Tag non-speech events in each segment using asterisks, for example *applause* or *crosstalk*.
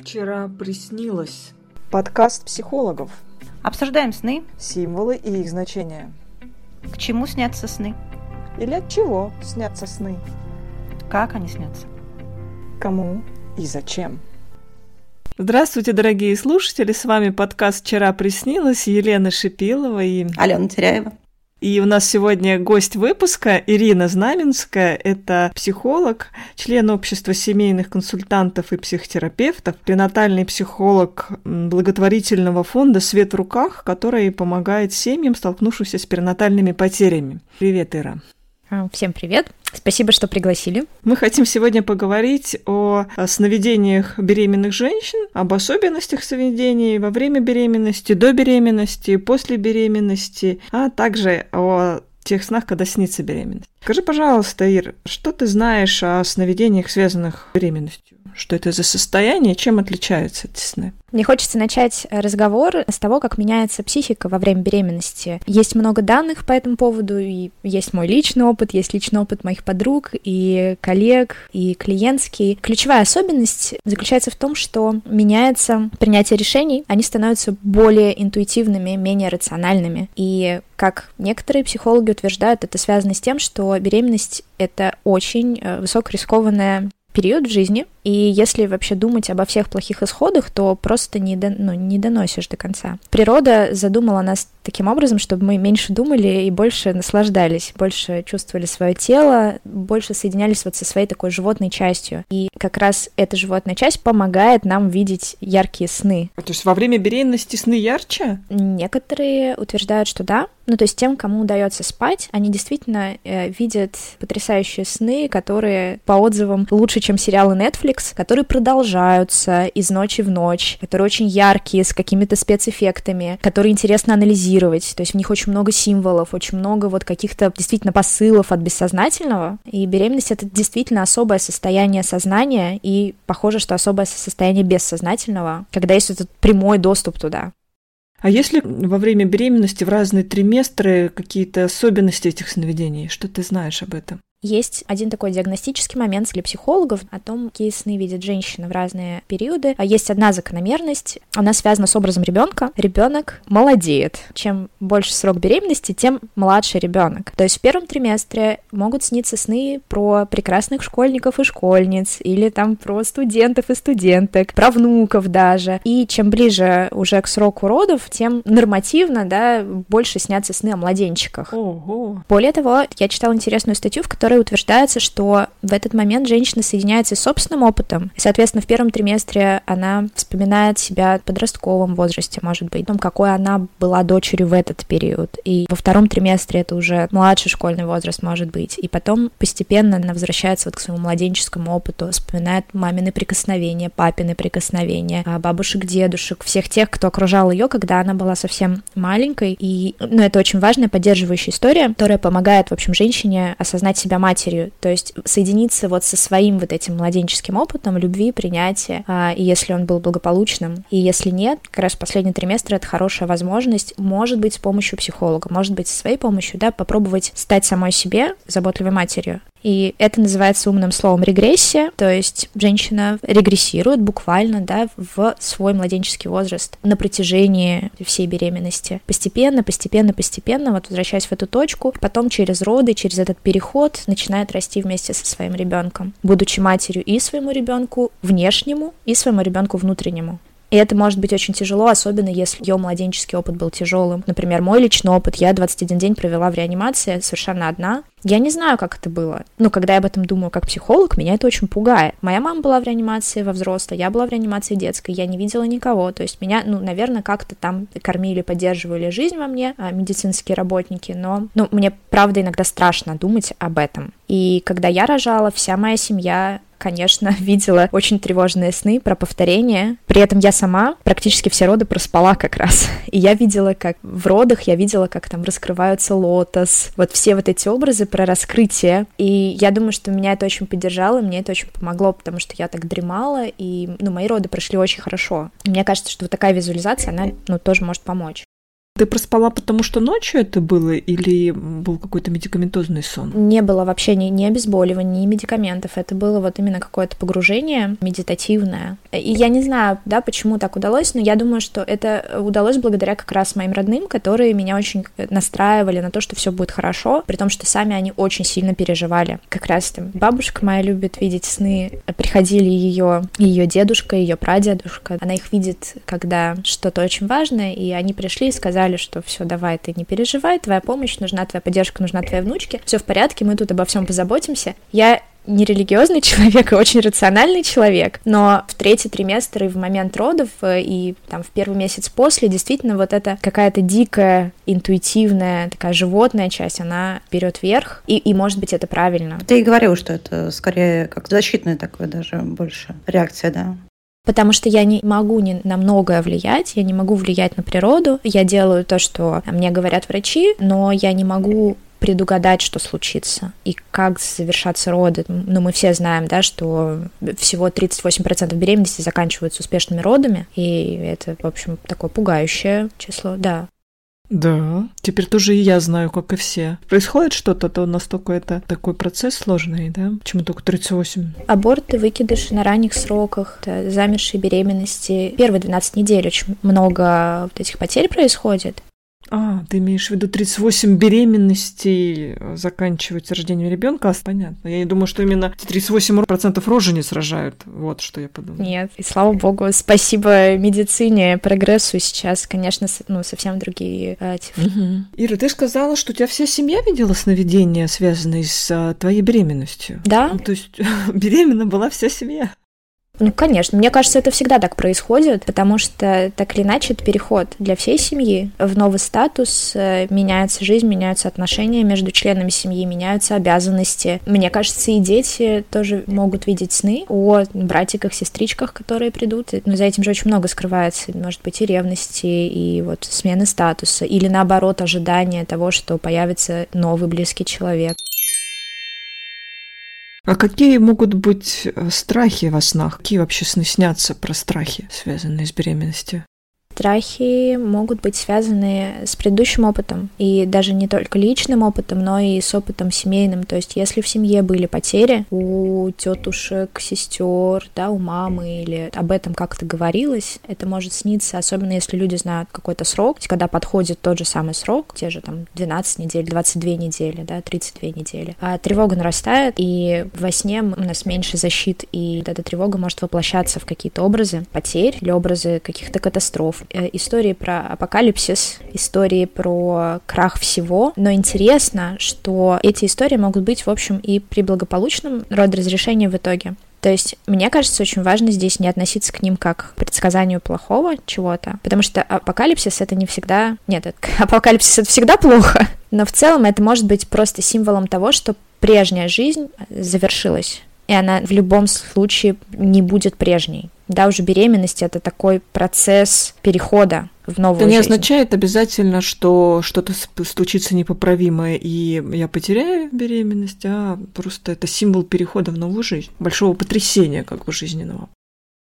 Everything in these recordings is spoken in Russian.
Вчера приснилось. Подкаст психологов. Обсуждаем сны. Символы и их значения. К чему снятся сны? Или от чего снятся сны? Как они снятся? Кому и зачем? Здравствуйте, дорогие слушатели! С вами подкаст «Вчера приснилось» Елена Шипилова и... Алена Теряева. И у нас сегодня гость выпуска Ирина Знаменская. Это психолог, член общества семейных консультантов и психотерапевтов, пренатальный психолог благотворительного фонда «Свет в руках», который помогает семьям, столкнувшимся с перинатальными потерями. Привет, Ира. А, всем привет! Спасибо, что пригласили. Мы хотим сегодня поговорить о сновидениях беременных женщин, об особенностях сновидений во время беременности, до беременности, после беременности, а также о тех снах, когда снится беременность. Скажи, пожалуйста, Ир, что ты знаешь о сновидениях, связанных с беременностью? Что это за состояние, чем отличаются эти сны? Мне хочется начать разговор с того, как меняется психика во время беременности. Есть много данных по этому поводу, и есть мой личный опыт, есть личный опыт моих подруг и коллег, и клиентский. Ключевая особенность заключается в том, что меняется принятие решений, они становятся более интуитивными, менее рациональными. И как некоторые психологи утверждают, это связано с тем, что беременность — это очень э, высокорискованная период в жизни, и если вообще думать обо всех плохих исходах, то просто не, до, ну, не доносишь до конца. Природа задумала нас таким образом, чтобы мы меньше думали и больше наслаждались, больше чувствовали свое тело, больше соединялись вот со своей такой животной частью. И как раз эта животная часть помогает нам видеть яркие сны. А то есть во время беременности сны ярче? Некоторые утверждают, что да. Ну, то есть тем, кому удается спать, они действительно э, видят потрясающие сны, которые по отзывам лучше, чем сериалы Netflix, которые продолжаются из ночи в ночь, которые очень яркие, с какими-то спецэффектами, которые интересно анализировать. То есть в них очень много символов, очень много вот каких-то действительно посылов от бессознательного. И беременность — это действительно особое состояние сознания, и похоже, что особое состояние бессознательного, когда есть этот прямой доступ туда. А если во время беременности в разные триместры какие-то особенности этих сновидений? Что ты знаешь об этом? Есть один такой диагностический момент для психологов о том, какие сны видит женщина в разные периоды. А есть одна закономерность, она связана с образом ребенка. Ребенок молодеет. Чем больше срок беременности, тем младше ребенок. То есть в первом триместре могут сниться сны про прекрасных школьников и школьниц, или там про студентов и студенток, про внуков даже. И чем ближе уже к сроку родов, тем нормативно, да, больше снятся сны о младенчиках. Ого. Более того, я читала интересную статью, в которой которой утверждается, что в этот момент женщина соединяется с собственным опытом. И, соответственно, в первом триместре она вспоминает себя в подростковом возрасте, может быть, том, какой она была дочерью в этот период. И во втором триместре это уже младший школьный возраст, может быть. И потом постепенно она возвращается вот к своему младенческому опыту, вспоминает мамины прикосновения, папины прикосновения, а бабушек, дедушек, всех тех, кто окружал ее, когда она была совсем маленькой. И, ну, это очень важная поддерживающая история, которая помогает, в общем, женщине осознать себя матерью, то есть соединиться вот со своим вот этим младенческим опытом любви, принятия, а, и если он был благополучным, и если нет, как раз последний триместр это хорошая возможность, может быть, с помощью психолога, может быть, со своей помощью, да, попробовать стать самой себе заботливой матерью. И это называется умным словом регрессия, то есть женщина регрессирует буквально да, в свой младенческий возраст на протяжении всей беременности. Постепенно, постепенно, постепенно, вот возвращаясь в эту точку, потом через роды, через этот переход начинает расти вместе со своим ребенком, будучи матерью и своему ребенку внешнему, и своему ребенку внутреннему. И это может быть очень тяжело, особенно если ее младенческий опыт был тяжелым. Например, мой личный опыт, я 21 день провела в реанимации совершенно одна. Я не знаю, как это было. Но когда я об этом думаю как психолог, меня это очень пугает. Моя мама была в реанимации во взрослой, я была в реанимации детской, я не видела никого. То есть меня, ну, наверное, как-то там кормили, поддерживали жизнь во мне а, медицинские работники, но, ну, мне правда иногда страшно думать об этом. И когда я рожала, вся моя семья конечно, *laughs* видела очень тревожные сны про повторение. При этом я сама практически все роды проспала как раз. *laughs* И я видела, как в родах, я видела, как там раскрываются лотос. Вот все вот эти образы про раскрытие. И я думаю, что меня это очень поддержало, мне это очень помогло, потому что я так дремала, и, ну, мои роды прошли очень хорошо. Мне кажется, что вот такая визуализация, она, ну, тоже может помочь. Ты проспала, потому что ночью это было, или был какой-то медикаментозный сон? Не было вообще ни, ни обезболивания, ни медикаментов. Это было вот именно какое-то погружение медитативное. И я не знаю, да, почему так удалось, но я думаю, что это удалось благодаря как раз моим родным, которые меня очень настраивали на то, что все будет хорошо, при том, что сами они очень сильно переживали. Как раз там бабушка моя любит видеть сны. Приходили ее, ее дедушка, ее прадедушка. Она их видит, когда что-то очень важное, и они пришли и сказали, сказали, что все, давай, ты не переживай, твоя помощь нужна, твоя поддержка нужна твоей внучке, все в порядке, мы тут обо всем позаботимся. Я не религиозный *laughs* человек, а очень рациональный человек, но в третий триместр и в момент родов, э, и там в первый месяц после, действительно, вот эта какая-то дикая, интуитивная, такая животная часть, она берет верх, и, и может быть это правильно. Ты и говорил, что это скорее как защитная такая даже больше реакция, да? Потому что я не могу не на многое влиять, я не могу влиять на природу, я делаю то, что мне говорят врачи, но я не могу предугадать, что случится и как завершатся роды. Ну, мы все знаем, да, что всего 38% беременности заканчиваются успешными родами, и это, в общем, такое пугающее число, да. Да, теперь тоже и я знаю, как и все. Происходит что-то, то настолько это такой процесс сложный, да? Почему только 38? Аборты, выкидыши на ранних сроках, замершие беременности. Первые 12 недель очень много вот этих потерь происходит. А, ты имеешь в виду 38 беременностей э, заканчивать рождением ребенка? Понятно. Я не думаю, что именно 38% рожениц рожают. Вот что я подумала. Нет, и слава богу, спасибо медицине, прогрессу сейчас, конечно, ну, совсем другие э, цифры. Угу. Ира, ты сказала, что у тебя вся семья видела сновидения, связанные с а, твоей беременностью. Да. Ну, то есть *laughs* беременна была вся семья. Ну, конечно. Мне кажется, это всегда так происходит, потому что так или иначе это переход для всей семьи в новый статус, э, меняется жизнь, меняются отношения между членами семьи, меняются обязанности. Мне кажется, и дети тоже могут видеть сны о братиках, сестричках, которые придут. Но за этим же очень много скрывается. Может быть, и ревности, и вот смены статуса, или наоборот, ожидание того, что появится новый близкий человек. А какие могут быть э, страхи во снах? Какие вообще сны снятся про страхи, связанные с беременностью? Страхи могут быть связаны с предыдущим опытом, и даже не только личным опытом, но и с опытом семейным. То есть, если в семье были потери у тетушек, сестер, да, у мамы, или об этом как-то говорилось, это может сниться, особенно если люди знают какой-то срок, когда подходит тот же самый срок, те же там 12 недель, 22 недели, да, 32 недели. А тревога нарастает, и во сне у нас меньше защит, и эта тревога может воплощаться в какие-то образы потерь или образы каких-то катастроф, истории про апокалипсис, истории про крах всего, но интересно, что эти истории могут быть, в общем, и при благополучном родоразрешении в итоге. То есть, мне кажется, очень важно здесь не относиться к ним как к предсказанию плохого чего-то, потому что апокалипсис — это не всегда... Нет, *laughs* апокалипсис — это всегда плохо, но в целом это может быть просто символом того, что прежняя жизнь завершилась, и она в любом случае не будет прежней. Да, уже беременность это такой процесс перехода в новую Это не жизнь. означает обязательно, что что-то случится непоправимое, и я потеряю беременность, а просто это символ перехода в новую жизнь, большого потрясения как бы жизненного.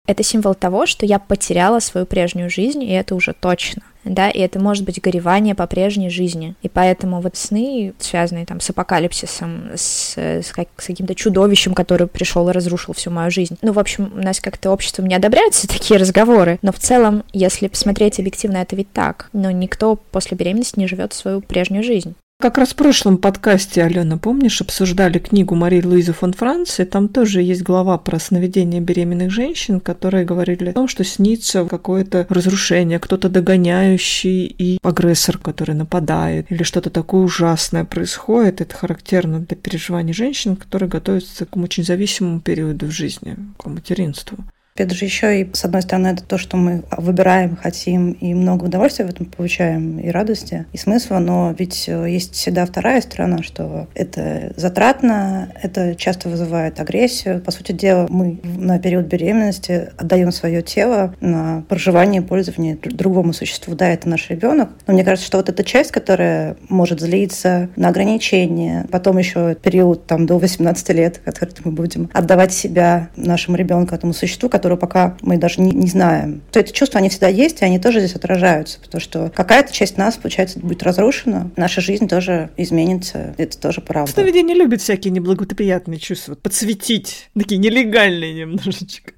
Это символ того, что я потеряла свою прежнюю жизнь, и это уже точно да, и это может быть горевание по прежней жизни. И поэтому вот сны, связанные там с апокалипсисом, с, с, как, с каким-то чудовищем, который пришел и разрушил всю мою жизнь. Ну, в общем, у нас как-то обществом не одобряются *laughs* такие разговоры, но в целом, если посмотреть объективно, это ведь так. Но никто после беременности не живет свою прежнюю жизнь. Как раз в прошлом подкасте, Алена, помнишь, обсуждали книгу Марии Луизы фон Франции, там тоже есть глава про сновидения беременных женщин, которые говорили о том, что снится какое-то разрушение, кто-то догоняющий и агрессор, который нападает, или что-то такое ужасное происходит. Это характерно для переживаний женщин, которые готовятся к очень зависимому периоду в жизни, к материнству. Это же еще и, с одной стороны, это то, что мы выбираем, хотим, и много удовольствия в этом получаем, и радости, и смысла, но ведь э, есть всегда вторая сторона, что это затратно, это часто вызывает агрессию. По сути дела, мы на период беременности отдаем свое тело на проживание и пользование другому существу. Да, это наш ребенок, но мне кажется, что вот эта часть, которая может злиться на ограничения, потом еще период там до 18 лет, который мы будем отдавать себя нашему ребенку, этому существу, которую пока мы даже не, не знаем. То эти чувства, они всегда есть, и они тоже здесь отражаются, потому что какая-то часть нас, получается, будет разрушена, наша жизнь тоже изменится, это тоже правда. Сновидение любит всякие неблагоприятные чувства, подсветить, такие нелегальные немножечко.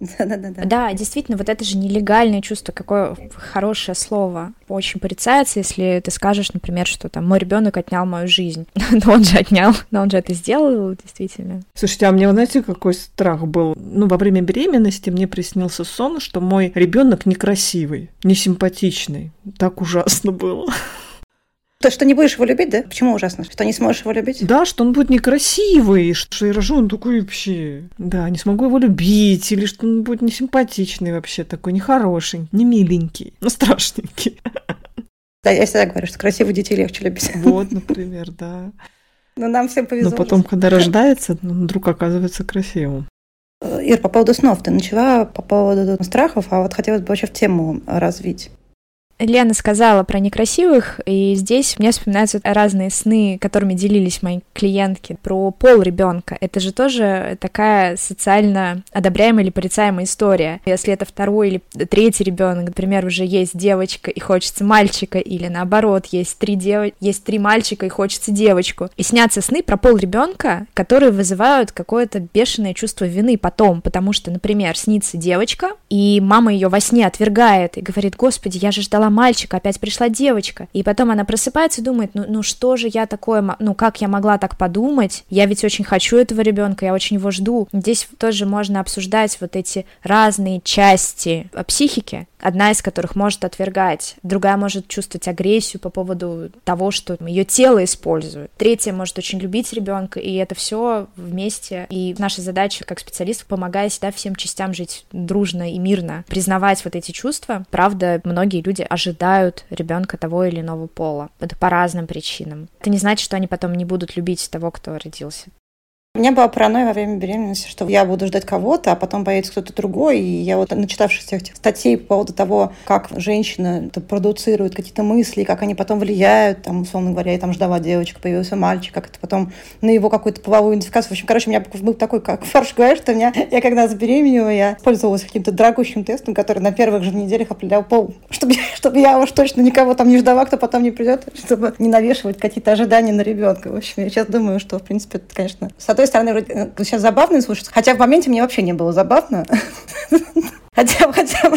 Да-да-да. Да, действительно, вот это же нелегальное чувство, какое хорошее слово. Очень порицается, если ты скажешь, например, что там мой ребенок отнял мою жизнь. *laughs* но он же отнял, но он же это сделал, действительно. Слушайте, а мне, знаете, какой страх был? Ну, во время беременности мне приснился сон, что мой ребенок некрасивый, несимпатичный. Так ужасно было. То, что не будешь его любить, да? Почему ужасно? Что не сможешь его любить? Да, что он будет некрасивый, что я рожу, он такой вообще... Да, не смогу его любить, или что он будет несимпатичный вообще, такой нехороший, не миленький, но страшненький. Да, я всегда говорю, что красивых детей легче любить. Вот, например, да. Но нам всем повезло. Но потом, когда рождается, он вдруг оказывается красивым. Ир, по поводу снов, ты начала по поводу страхов, а вот хотелось бы вообще в тему развить. Лена сказала про некрасивых, и здесь мне вспоминаются разные сны, которыми делились мои клиентки, про пол ребенка. Это же тоже такая социально одобряемая или порицаемая история. Если это второй или третий ребенок, например, уже есть девочка и хочется мальчика, или наоборот, есть три дев... есть три мальчика и хочется девочку. И снятся сны про пол ребенка, которые вызывают какое-то бешеное чувство вины потом, потому что, например, снится девочка, и мама ее во сне отвергает и говорит, господи, я же ждала мальчика, опять пришла девочка. И потом она просыпается и думает, ну, ну что же я такое, ну как я могла так подумать? Я ведь очень хочу этого ребенка, я очень его жду. Здесь тоже можно обсуждать вот эти разные части психики, одна из которых может отвергать, другая может чувствовать агрессию по поводу того, что ее тело использует, третья может очень любить ребенка, и это все вместе. И наша задача как специалистов помогать да, всем частям жить дружно и мирно, признавать вот эти чувства. Правда, многие люди ожидают ребенка того или иного пола. Это по разным причинам. Это не значит, что они потом не будут любить того, кто родился. У меня была паранойя во время беременности, что я буду ждать кого-то, а потом появится кто-то другой. И я вот, начитавшись всех этих статей по поводу того, как женщина продуцирует какие-то мысли, как они потом влияют, там, условно говоря, я там ждала девочку, появился мальчик, как это потом на его какую-то половую идентификацию. В общем, короче, у меня был такой, как фарш говорит, что меня, я когда забеременела, я пользовалась каким-то дорогущим тестом, который на первых же неделях определял пол, чтобы, чтобы я уж точно никого там не ждала, кто потом не придет, чтобы не навешивать какие-то ожидания на ребенка. В общем, я сейчас думаю, что, в принципе, это, конечно, с одной стороны, вроде, э, сейчас забавно слушать, хотя в моменте мне вообще не было забавно. *laughs* Хотя, *laughs* хотя,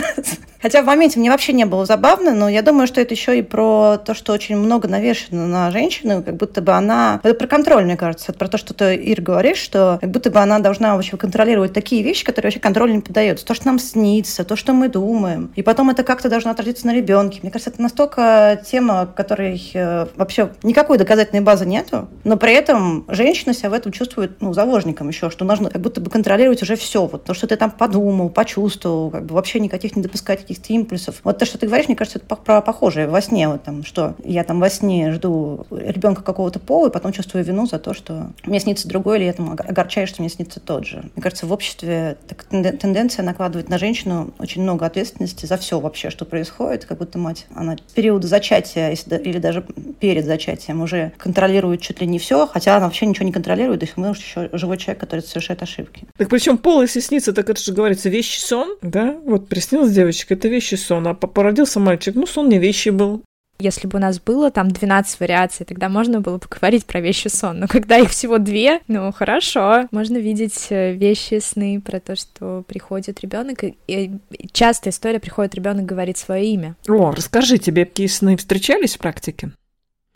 хотя в моменте мне вообще не было забавно, но я думаю, что это еще и про то, что очень много навешено на женщину, как будто бы она... Это про контроль, мне кажется. Это про то, что ты, Ир, говоришь, что как будто бы она должна вообще контролировать такие вещи, которые вообще контролю не поддаются. То, что нам снится, то, что мы думаем. И потом это как-то должно отразиться на ребенке. Мне кажется, это настолько тема, которой э, вообще никакой доказательной базы нету, но при этом женщина себя в этом чувствует ну, заложником еще, что нужно как будто бы контролировать уже все. Вот то, что ты там подумал, почувствовал, как бы вообще никаких не допускать каких-то импульсов. Вот то, что ты говоришь, мне кажется, это про похожее во сне, вот там, что я там во сне жду ребенка какого-то пола, и потом чувствую вину за то, что мне снится другой, или я там огорчаюсь, что мне снится тот же. Мне кажется, в обществе так, тенденция накладывать на женщину очень много ответственности за все вообще, что происходит, как будто мать, она период зачатия или даже перед зачатием уже контролирует чуть ли не все, хотя она вообще ничего не контролирует, то есть мы еще живой человек, который совершает ошибки. Так причем пол, если снится, так это же говорится вещий сон, да? Вот приснилась девочка, это вещий сон, а породился мальчик, ну, сон не вещи был. Если бы у нас было там 12 вариаций, тогда можно было бы говорить про вещи сон. Но когда их всего две, ну хорошо, можно видеть э, вещи сны про то, что приходит ребенок. И часто история приходит ребенок говорит свое имя. О, расскажи, тебе какие сны встречались в практике?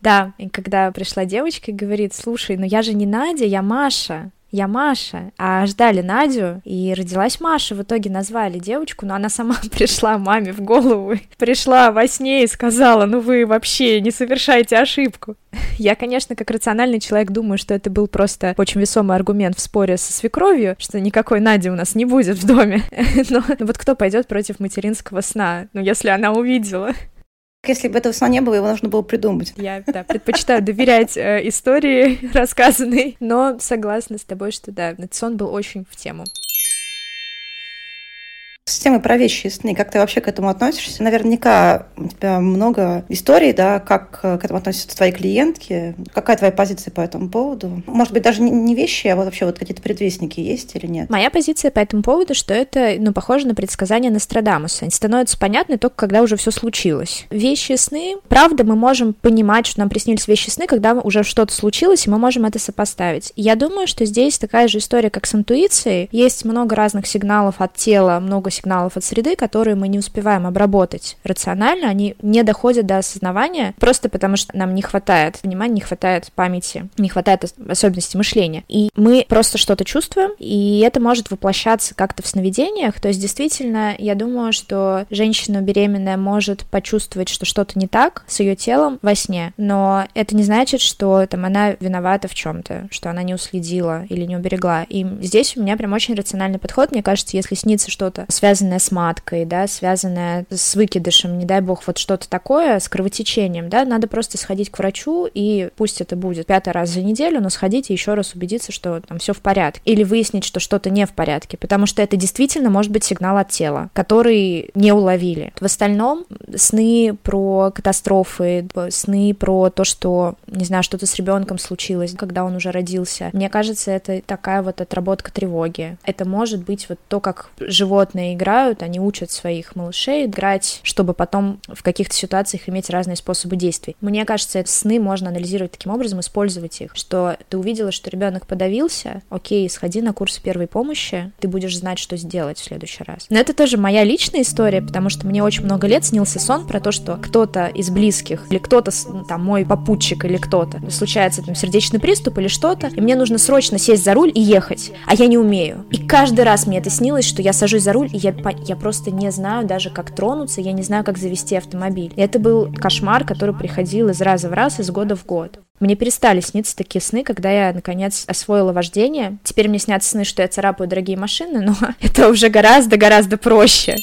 Да, и когда пришла девочка и говорит, слушай, ну я же не Надя, я Маша я Маша, а ждали Надю, и родилась Маша. В итоге назвали девочку, но она сама *laughs* пришла маме в голову, пришла во сне и сказала, ну вы вообще не совершаете ошибку. *laughs* Я, конечно, как рациональный человек думаю, что это был просто очень весомый аргумент в споре со свекровью, что никакой Нади у нас не будет в доме. *laughs* Но вот кто пойдет против материнского сна, ну если она увидела? Если бы этого сна не было, его нужно было придумать. Я да, предпочитаю доверять э, истории *laughs* рассказанной, но согласна с тобой, что да, этот сон был очень в тему. С темой про вещи сны, как ты вообще к этому относишься? Наверняка у тебя много историй, да, как к этому относятся твои клиентки. Какая твоя позиция по этому поводу? Может быть, даже не вещи, а вот вообще вот какие-то предвестники есть или нет? Моя позиция по этому поводу, что это, ну, похоже на предсказание Нострадамуса. Они становятся понятны только когда уже все случилось. Вещи сны, правда, мы можем понимать, что нам приснились вещи сны, когда уже что-то случилось, и мы можем это сопоставить. Я думаю, что здесь такая же история, как с интуицией. Есть много разных сигналов от тела, много сигналов от среды, которые мы не успеваем обработать рационально, они не доходят до осознавания, просто потому что нам не хватает внимания, не хватает памяти, не хватает особенностей мышления. И мы просто что-то чувствуем, и это может воплощаться как-то в сновидениях. То есть, действительно, я думаю, что женщина беременная может почувствовать, что что-то не так с ее телом во сне, но это не значит, что там она виновата в чем-то, что она не уследила или не уберегла. И здесь у меня прям очень рациональный подход. Мне кажется, если снится что-то связанное с маткой, да, связанное с выкидышем, не дай бог, вот что-то такое, с кровотечением, да, надо просто сходить к врачу, и пусть это будет пятый раз за неделю, но сходить и еще раз убедиться, что там все в порядке. Или выяснить, что что-то не в порядке, потому что это действительно может быть сигнал от тела, который не уловили. В остальном сны про катастрофы, сны про то, что, не знаю, что-то с ребенком случилось, когда он уже родился. Мне кажется, это такая вот отработка тревоги. Это может быть вот то, как животные играют, они учат своих малышей играть, чтобы потом в каких-то ситуациях иметь разные способы действий. Мне кажется, сны можно анализировать таким образом, использовать их, что ты увидела, что ребенок подавился, окей, сходи на курсы первой помощи, ты будешь знать, что сделать в следующий раз. Но это тоже моя личная история, потому что мне очень много лет снился сон про то, что кто-то из близких или кто-то, там, мой попутчик или кто-то, случается там сердечный приступ или что-то, и мне нужно срочно сесть за руль и ехать, а я не умею. И каждый раз мне это снилось, что я сажусь за руль, и я, я просто не знаю даже, как тронуться, я не знаю, как завести автомобиль. И это был кошмар, который приходил из раза в раз, из года в год. Мне перестали сниться такие сны, когда я, наконец, освоила вождение. Теперь мне снятся сны, что я царапаю дорогие машины, но *laughs* это уже гораздо-гораздо проще.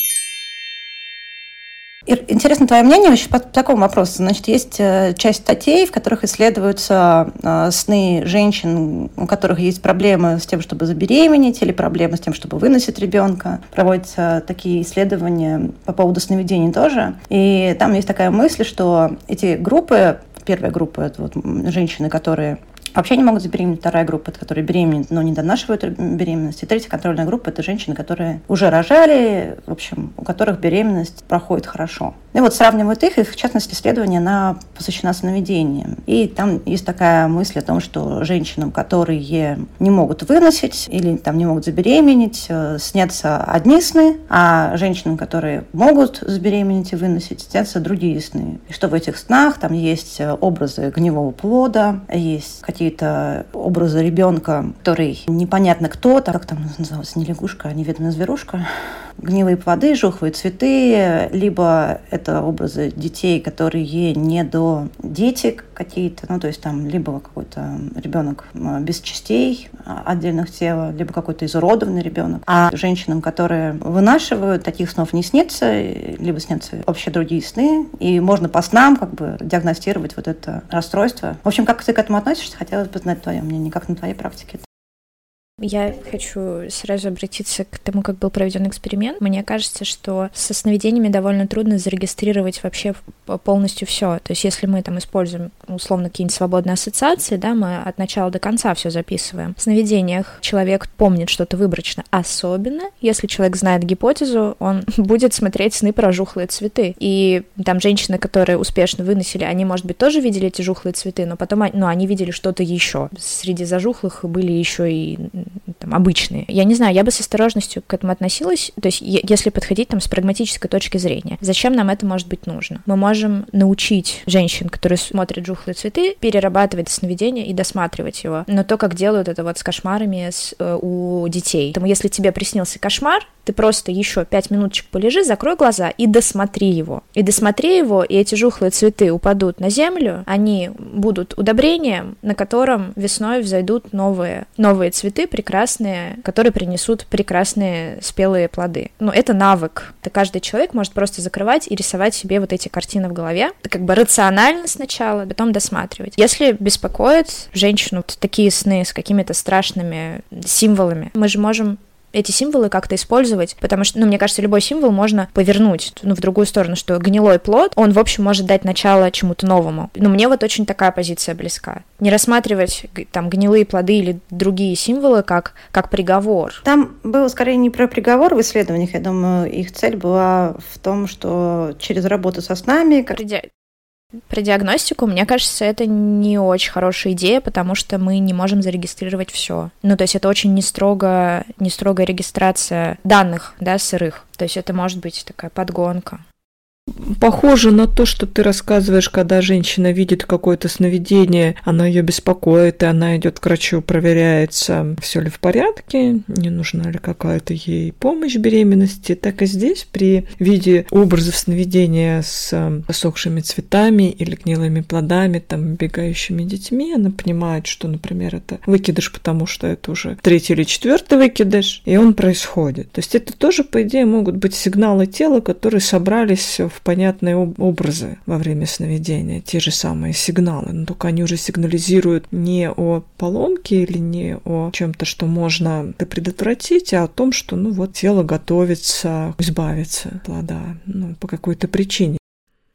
Интересно твое мнение вообще по такому вопросу. Значит, есть э, часть статей, в которых исследуются э, сны женщин, у которых есть проблемы с тем, чтобы забеременеть, или проблемы с тем, чтобы выносить ребенка. Проводятся такие исследования по поводу сновидений тоже. И там есть такая мысль, что эти группы, первая группа, это вот женщины, которые Вообще не могут забеременеть. Вторая группа, это которые беременеют, но не донашивают беременность. И третья контрольная группа – это женщины, которые уже рожали, в общем, у которых беременность проходит хорошо. И вот сравнивают их, и в частности исследование, она посвящена сновидениям. И там есть такая мысль о том, что женщинам, которые не могут выносить или там не могут забеременеть, э, снятся одни сны, а женщинам, которые могут забеременеть и выносить, снятся другие сны. И что в этих снах там есть э, образы гневого плода, есть какие-то образы ребенка, который непонятно кто, там, как там называлось, не лягушка, а неведомая зверушка, гнилые плоды, жухлые цветы, либо это образы детей, которые не до дети какие-то, ну, то есть там либо какой-то ребенок а, без частей а, отдельных тела, либо какой-то изуродованный ребенок. А женщинам, которые вынашивают, таких снов не снится, либо снятся вообще другие сны, и можно по снам как бы диагностировать вот это расстройство. В общем, как ты к этому относишься, хотелось бы знать твое мнение, как на твоей практике я хочу сразу обратиться к тому, как был проведен эксперимент. Мне кажется, что со сновидениями довольно трудно зарегистрировать вообще полностью все. То есть, если мы там используем условно какие-нибудь свободные ассоциации, да, мы от начала до конца все записываем. В сновидениях человек помнит что-то выборочно, особенно если человек знает гипотезу, он *laughs* будет смотреть сны про жухлые цветы. И там женщины, которые успешно выносили, они, может быть, тоже видели эти жухлые цветы, но потом ну, они видели что-то еще. Среди зажухлых были еще и там, обычные. Я не знаю, я бы с осторожностью к этому относилась, то есть если подходить там с прагматической точки зрения. Зачем нам это может быть нужно? Мы можем научить женщин, которые смотрят жухлые цветы, перерабатывать сновидение и досматривать его. Но то, как делают это вот с кошмарами с, э, у детей. Поэтому если тебе приснился кошмар, ты просто еще пять минуточек полежи, закрой глаза и досмотри его. И досмотри его, и эти жухлые цветы упадут на землю, они будут удобрением, на котором весной взойдут новые, новые цветы прекрасные, которые принесут прекрасные спелые плоды. Но это навык. Это каждый человек может просто закрывать и рисовать себе вот эти картины в голове, как бы рационально сначала, потом досматривать. Если беспокоит женщину такие сны с какими-то страшными символами, мы же можем эти символы как-то использовать, потому что, ну, мне кажется, любой символ можно повернуть, ну, в другую сторону, что гнилой плод, он, в общем, может дать начало чему-то новому. Но мне вот очень такая позиция близка. Не рассматривать там гнилые плоды или другие символы как, как приговор. Там было скорее не про приговор в исследованиях, я думаю, их цель была в том, что через работу со снами... Про диагностику, мне кажется, это не очень хорошая идея, потому что мы не можем зарегистрировать все. Ну, то есть это очень не строго, не строгая регистрация данных, да, сырых. То есть это может быть такая подгонка. Похоже на то, что ты рассказываешь, когда женщина видит какое-то сновидение, оно ее беспокоит, и она идет к врачу, проверяется, все ли в порядке, не нужна ли какая-то ей помощь беременности. Так и здесь при виде образов сновидения с посохшими цветами или гнилыми плодами, там, бегающими детьми, она понимает, что, например, это выкидыш, потому что это уже третий или четвертый выкидыш, и он происходит. То есть это тоже, по идее, могут быть сигналы тела, которые собрались в понятные образы во время сновидения, те же самые сигналы, но только они уже сигнализируют не о поломке или не о чем-то, что можно предотвратить, а о том, что ну вот тело готовится избавиться плода ну, по какой-то причине.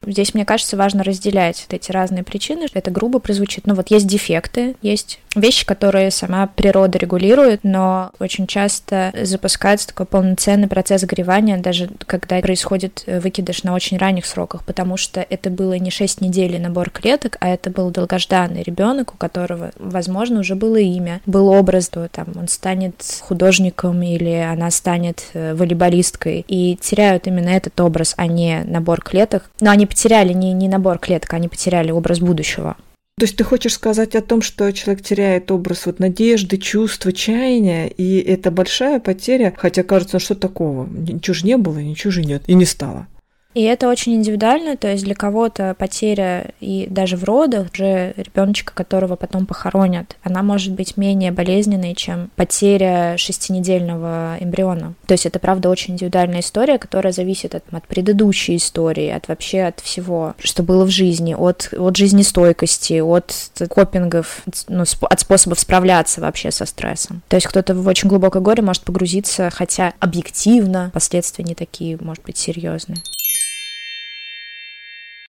Здесь, мне кажется, важно разделять эти разные причины. Это грубо прозвучит. Ну вот есть дефекты, есть вещи, которые сама природа регулирует, но очень часто запускается такой полноценный процесс горевания, даже когда происходит выкидыш на очень ранних сроках, потому что это было не 6 недель набор клеток, а это был долгожданный ребенок, у которого, возможно, уже было имя, был образ, то там он станет художником или она станет э, волейболисткой, и теряют именно этот образ, а не набор клеток. Но они потеряли не, не набор клеток, они потеряли образ будущего. То есть ты хочешь сказать о том, что человек теряет образ вот надежды, чувства, чаяния, и это большая потеря, хотя кажется, ну что такого? Ничего же не было, ничего же нет, и не стало. И это очень индивидуально, то есть для кого-то потеря и даже в родах уже ребеночка, которого потом похоронят, она может быть менее болезненной, чем потеря шестинедельного эмбриона. То есть это, правда, очень индивидуальная история, которая зависит от, от предыдущей истории, от вообще от всего, что было в жизни, от, от жизнестойкости, от копингов, ну, от способов справляться вообще со стрессом. То есть кто-то в очень глубокое горе может погрузиться, хотя объективно последствия не такие, может быть, серьезные.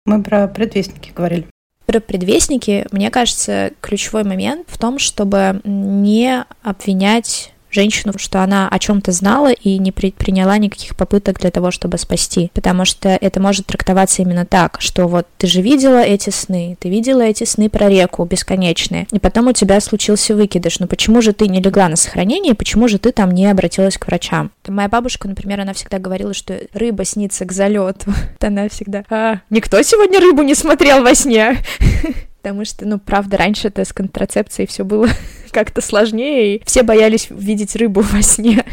Мы про предвестники говорили. Про предвестники, мне кажется, ключевой момент в том, чтобы не обвинять женщину, что она о чем-то знала и не предприняла никаких попыток для того, чтобы спасти. Потому что это может трактоваться именно так, что вот ты же видела эти сны, ты видела эти сны про реку бесконечные, и потом у тебя случился выкидыш. Но почему же ты не легла на сохранение, почему же ты там не обратилась к врачам? Моя бабушка, например, она всегда говорила, что рыба снится к залету. *laughs* Она всегда, а, никто сегодня рыбу не смотрел во сне. *laughs* потому что, ну, правда, раньше это с контрацепцией все было *laughs* как-то сложнее, и все боялись видеть рыбу *laughs* во сне.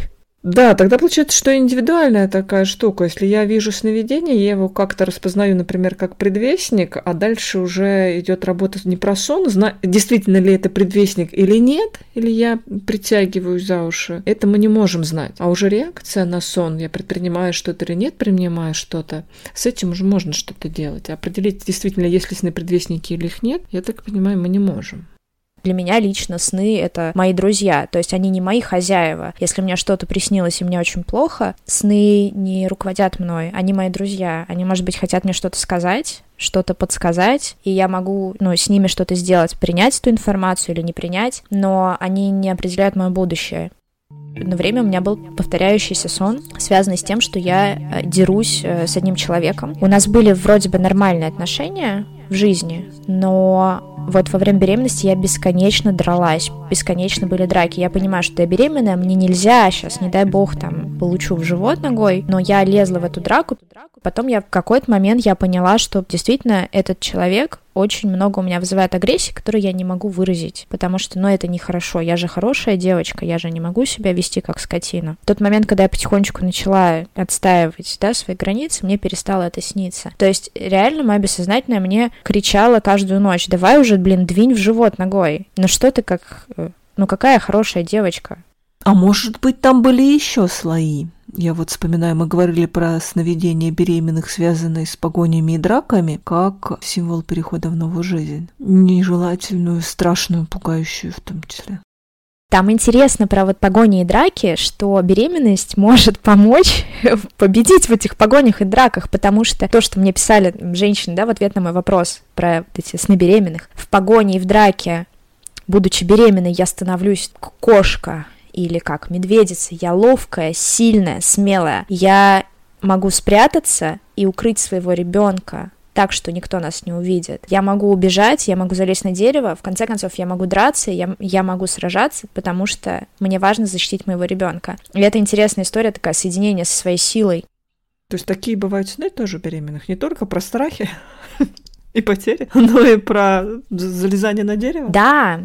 Да, тогда получается, что индивидуальная такая штука. Если я вижу сновидение, я его как-то распознаю, например, как предвестник, а дальше уже идет работа не про сон, зна... действительно ли это предвестник или нет, или я притягиваюсь за уши. Это мы не можем знать. А уже реакция на сон, я предпринимаю что-то или нет, принимаю что-то, с этим уже можно что-то делать. Определить действительно, есть ли сны предвестники или их нет, я так понимаю, мы не можем. Для меня лично сны — это мои друзья, то есть они не мои хозяева. Если мне что-то приснилось и мне очень плохо, сны не руководят мной, они мои друзья. Они, может быть, хотят мне что-то сказать, что-то подсказать, и я могу ну, с ними что-то сделать, принять эту информацию или не принять, но они не определяют мое будущее. Одно время у меня был повторяющийся сон, связанный с тем, что я э, дерусь э, с одним человеком. У нас были вроде бы нормальные отношения в жизни, но вот во время беременности я бесконечно дралась, бесконечно были драки. Я понимаю, что я беременная, мне нельзя сейчас, не дай бог, там, получу в живот ногой, но я лезла в эту драку. Потом я в какой-то момент я поняла, что действительно этот человек очень много у меня вызывает агрессии, которую я не могу выразить, потому что, ну, это нехорошо. Я же хорошая девочка, я же не могу себя вести как скотина. В тот момент, когда я потихонечку начала отстаивать, да, свои границы, мне перестало это сниться. То есть, реально, мое бессознательное мне кричало каждую ночь, давай уже, блин, двинь в живот ногой. Ну что ты как... Э, ну какая хорошая девочка. А может быть, там были еще слои? Я вот вспоминаю, мы говорили про сновидения беременных, связанные с погонями и драками, как символ перехода в новую жизнь. Нежелательную, страшную, пугающую в том числе. Там интересно про вот погони и драки, что беременность может помочь *laughs* победить в этих погонях и драках, потому что то, что мне писали женщины, да, в ответ на мой вопрос про эти сны беременных, в погоне и в драке, будучи беременной, я становлюсь кошка, или как медведица, я ловкая, сильная, смелая, я могу спрятаться и укрыть своего ребенка так, что никто нас не увидит. Я могу убежать, я могу залезть на дерево, в конце концов, я могу драться, я, я могу сражаться, потому что мне важно защитить моего ребенка. И это интересная история, такая соединение со своей силой. То есть такие бывают сны тоже беременных, не только про страхи *laughs* и потери, *laughs* но и про залезание на дерево? Да,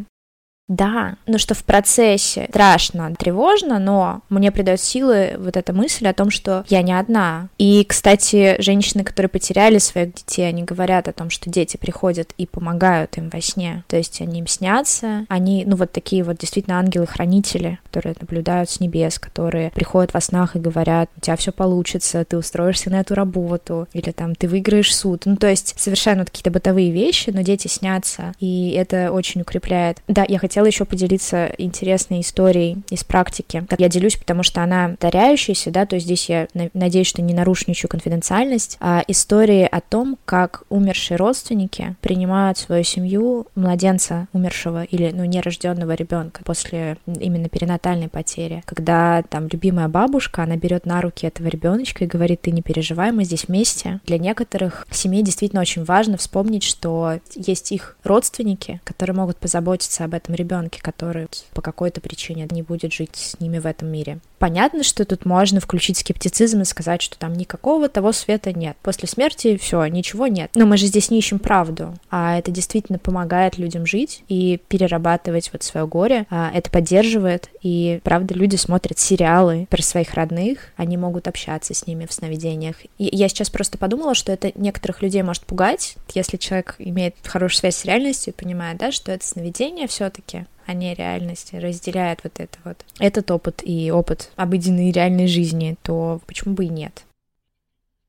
да, но что в процессе страшно, тревожно, но мне придает силы вот эта мысль о том, что я не одна. И, кстати, женщины, которые потеряли своих детей, они говорят о том, что дети приходят и помогают им во сне. То есть они им снятся, они, ну вот такие вот действительно ангелы-хранители, которые наблюдают с небес, которые приходят во снах и говорят, у тебя все получится, ты устроишься на эту работу, или там ты выиграешь суд. Ну то есть совершенно какие-то бытовые вещи, но дети снятся, и это очень укрепляет. Да, я хотела хотела еще поделиться интересной историей из практики. Я делюсь, потому что она повторяющаяся, да, то есть здесь я надеюсь, что не нарушу ничью конфиденциальность, а истории о том, как умершие родственники принимают свою семью младенца умершего или, ну, нерожденного ребенка после именно перинатальной потери, когда там любимая бабушка, она берет на руки этого ребеночка и говорит, ты не переживай, мы здесь вместе. Для некоторых семей действительно очень важно вспомнить, что есть их родственники, которые могут позаботиться об этом ребенке ребенке, который по какой-то причине не будет жить с ними в этом мире. Понятно, что тут можно включить скептицизм и сказать, что там никакого того света нет. После смерти все, ничего нет. Но мы же здесь не ищем правду, а это действительно помогает людям жить и перерабатывать вот свое горе. А это поддерживает, и правда люди смотрят сериалы про своих родных, они могут общаться с ними в сновидениях. И я сейчас просто подумала, что это некоторых людей может пугать, если человек имеет хорошую связь с реальностью и понимает, да, что это сновидение все-таки, а не реальности, разделяет вот это вот, этот опыт и опыт обыденной реальной жизни, то почему бы и нет?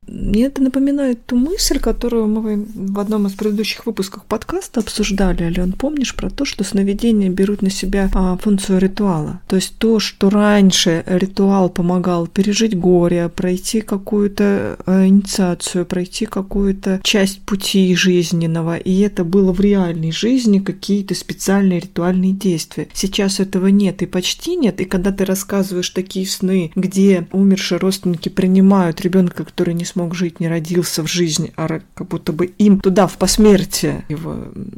Мне это напоминает ту мысль, которую мы в одном из предыдущих выпусков подкаста обсуждали, Ален, помнишь про то, что сновидения берут на себя а, функцию ритуала? То есть то, что раньше ритуал помогал пережить горе, пройти какую-то а, инициацию, пройти какую-то часть пути жизненного, и это было в реальной жизни какие-то специальные ритуальные действия. Сейчас этого нет и почти нет, и когда ты рассказываешь такие сны, где умершие родственники принимают ребенка, который не смог жить, не родился в жизни, а как будто бы им туда в посмертие его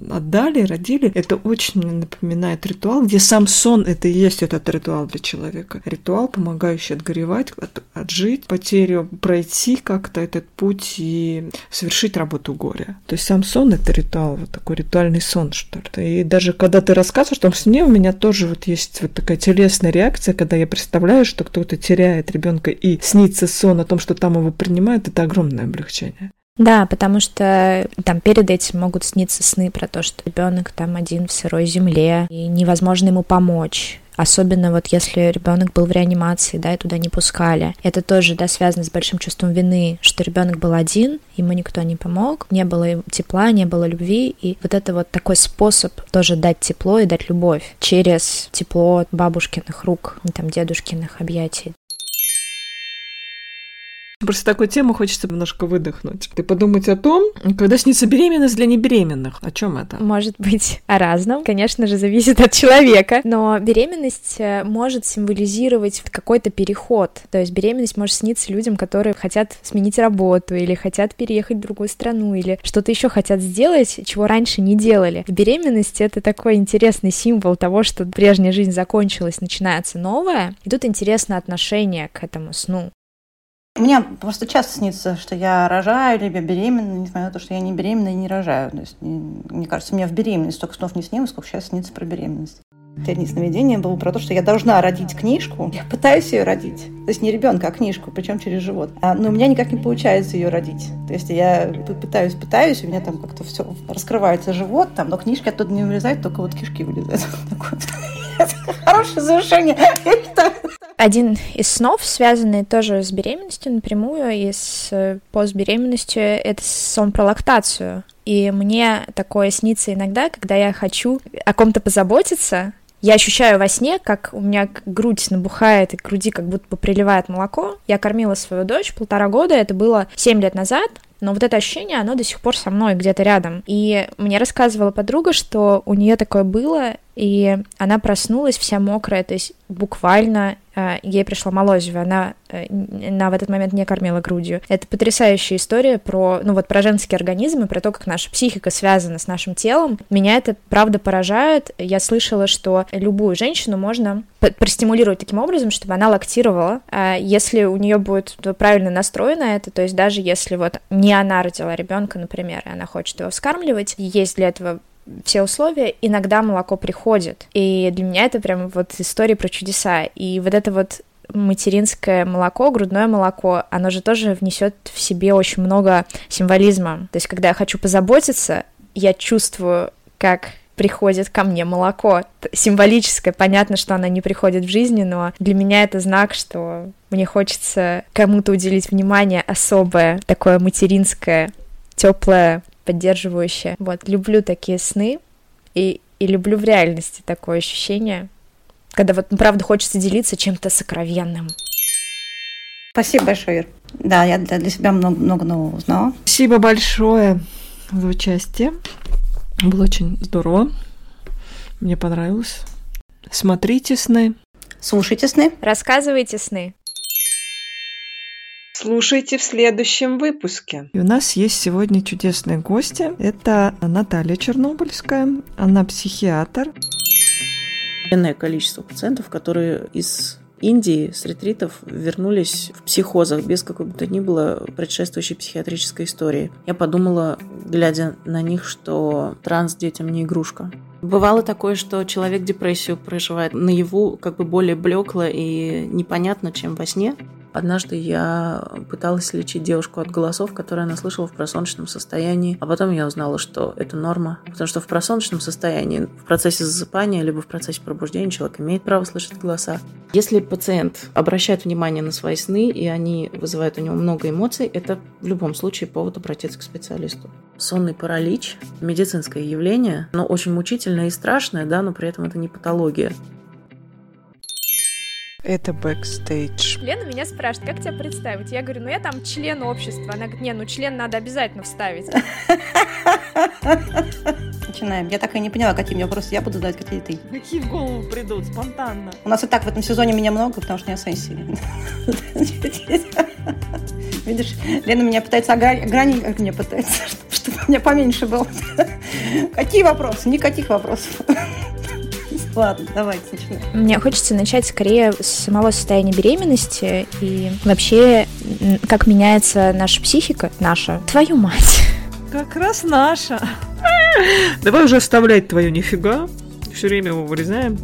отдали, родили, это очень напоминает ритуал, где сам сон это и есть этот ритуал для человека. Ритуал, помогающий отгоревать, от, отжить потерю, пройти как-то этот путь и совершить работу горя. То есть сам сон это ритуал, вот такой ритуальный сон, что ли. И даже когда ты рассказываешь, в том сне у меня тоже вот есть вот такая телесная реакция, когда я представляю, что кто-то теряет ребенка и снится сон о том, что там его принимают, бывает это огромное облегчение. Да, потому что там перед этим могут сниться сны про то, что ребенок там один в сырой земле, и невозможно ему помочь. Особенно вот если ребенок был в реанимации, да, и туда не пускали. Это тоже, да, связано с большим чувством вины, что ребенок был один, ему никто не помог, не было тепла, не было любви. И вот это вот такой способ тоже дать тепло и дать любовь через тепло бабушкиных рук, там, дедушкиных объятий. Просто такую тему хочется немножко выдохнуть. Ты подумать о том, когда снится беременность для небеременных. О чем это? Может быть о разном. Конечно же, зависит от человека. Но беременность э, может символизировать какой-то переход. То есть беременность может сниться людям, которые хотят сменить работу или хотят переехать в другую страну или что-то еще хотят сделать, чего раньше не делали. Беременность — это такой интересный символ того, что прежняя жизнь закончилась, начинается новая. И тут интересно отношение к этому сну. Мне просто часто снится, что я рожаю, либо беременна, несмотря на то, что я не беременна и не рожаю. То есть, мне кажется, у меня в беременности столько снов не снилось, сколько сейчас снится про беременность. Последнее сновидение было про то, что я должна родить книжку. Я пытаюсь ее родить. То есть не ребенка, а книжку, причем через живот. А, но у меня никак не получается ее родить. То есть я пытаюсь, пытаюсь, у меня там как-то все раскрывается живот, там, но книжки оттуда не вылезает, только вот кишки вылезают. *laughs* *laughs* Хорошее завершение. Один из снов, связанный тоже с беременностью напрямую и с э, постбеременностью, это сон про лактацию. И мне такое снится иногда, когда я хочу о ком-то позаботиться, Я ощущаю во сне, как у меня грудь набухает, и к груди как будто бы приливает молоко. Я кормила свою дочь полтора года, это было 7 лет назад, но вот это ощущение, оно до сих пор со мной где-то рядом. И мне рассказывала подруга, что у нее такое было, и она проснулась вся мокрая, то есть буквально ей пришло молозиво, она, э, она в этот момент не кормила грудью. Это потрясающая история про, ну вот про женский организм и про то, как наша психика связана с нашим телом. Меня это правда поражает. Я слышала, что любую женщину можно простимулировать таким образом, чтобы она лактировала, а если у нее будет правильно настроено это, то есть даже если вот не она родила ребенка, например, и она хочет его вскармливать, есть для этого все условия, иногда молоко приходит. И для меня это прям вот история про чудеса. И вот это вот материнское молоко, грудное молоко, оно же тоже внесет в себе очень много символизма. То есть, когда я хочу позаботиться, я чувствую, как приходит ко мне молоко. Символическое, понятно, что она не приходит в жизни, но для меня это знак, что мне хочется кому-то уделить внимание особое, такое материнское, теплое, поддерживающее. Вот, люблю такие сны и, и люблю в реальности такое ощущение, когда вот, правда, хочется делиться чем-то сокровенным. Спасибо большое, Ир. Да, я для, для себя много, много нового узнала. Спасибо большое за участие. Было очень здорово. Мне понравилось. Смотрите сны. Слушайте сны. Рассказывайте сны. Слушайте в следующем выпуске. И у нас есть сегодня чудесные гости. Это Наталья Чернобыльская, она психиатр. Энное количество пациентов, которые из Индии с ретритов вернулись в психозах без какой бы то ни было предшествующей психиатрической истории. Я подумала, глядя на них, что транс детям не игрушка. Бывало такое, что человек депрессию проживает наяву как бы более блекло и непонятно, чем во сне. Однажды я пыталась лечить девушку от голосов, которые она слышала в просоночном состоянии, а потом я узнала, что это норма, потому что в просоночном состоянии, в процессе засыпания, либо в процессе пробуждения человек имеет право слышать голоса. Если пациент обращает внимание на свои сны, и они вызывают у него много эмоций, это в любом случае повод обратиться к специалисту. Сонный паралич – медицинское явление, но очень мучительное и страшное, да, но при этом это не патология. Это бэкстейдж. Лена меня спрашивает, как тебя представить? Я говорю, ну я там член общества. Она говорит, не, ну член надо обязательно вставить. *laughs* Начинаем. Я так и не поняла, какие мне вопросы я буду задать, какие ты. Какие в голову придут спонтанно? У нас и так в этом сезоне меня много, потому что меня сессии. *laughs* Видишь, Лена меня пытается ограничить, как мне пытается, *laughs* чтобы у меня поменьше было. Какие вопросы? Никаких вопросов. Ладно, давайте начинаем. Мне хочется начать скорее с самого состояния беременности и вообще, как меняется наша психика, наша, твою мать. Как раз наша. Давай уже оставлять твою нифига. Все время его вырезаем.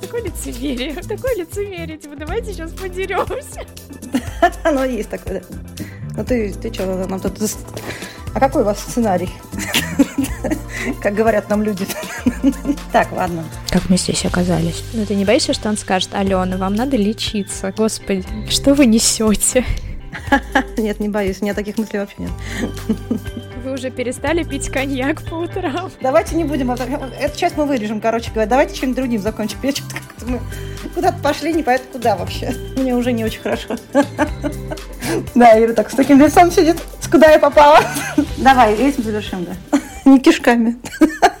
Такое лицемерие, такое лицемерие. Типа, давайте сейчас подеремся. Оно есть такое, да. Ну ты, ты что, нам тут... А какой у вас сценарий? *laughs* Как говорят нам люди. *laughs* Так, ладно. Как мы здесь оказались? Ну ты не боишься, что он скажет, Алена, вам надо лечиться? Господи, что вы несете? *laughs* Нет, не боюсь, у меня таких мыслей вообще нет. Вы уже перестали пить коньяк по утрам? Давайте не будем, эту часть мы вырежем, короче говоря. Давайте чем-нибудь другим закончим. Я что-то как-то мы куда-то пошли, не понятно куда вообще. Мне уже не очень хорошо. Да, Ира так с таким лицом сидит, куда я попала. Давай, этим завершим, да. Не кишками. *laughs*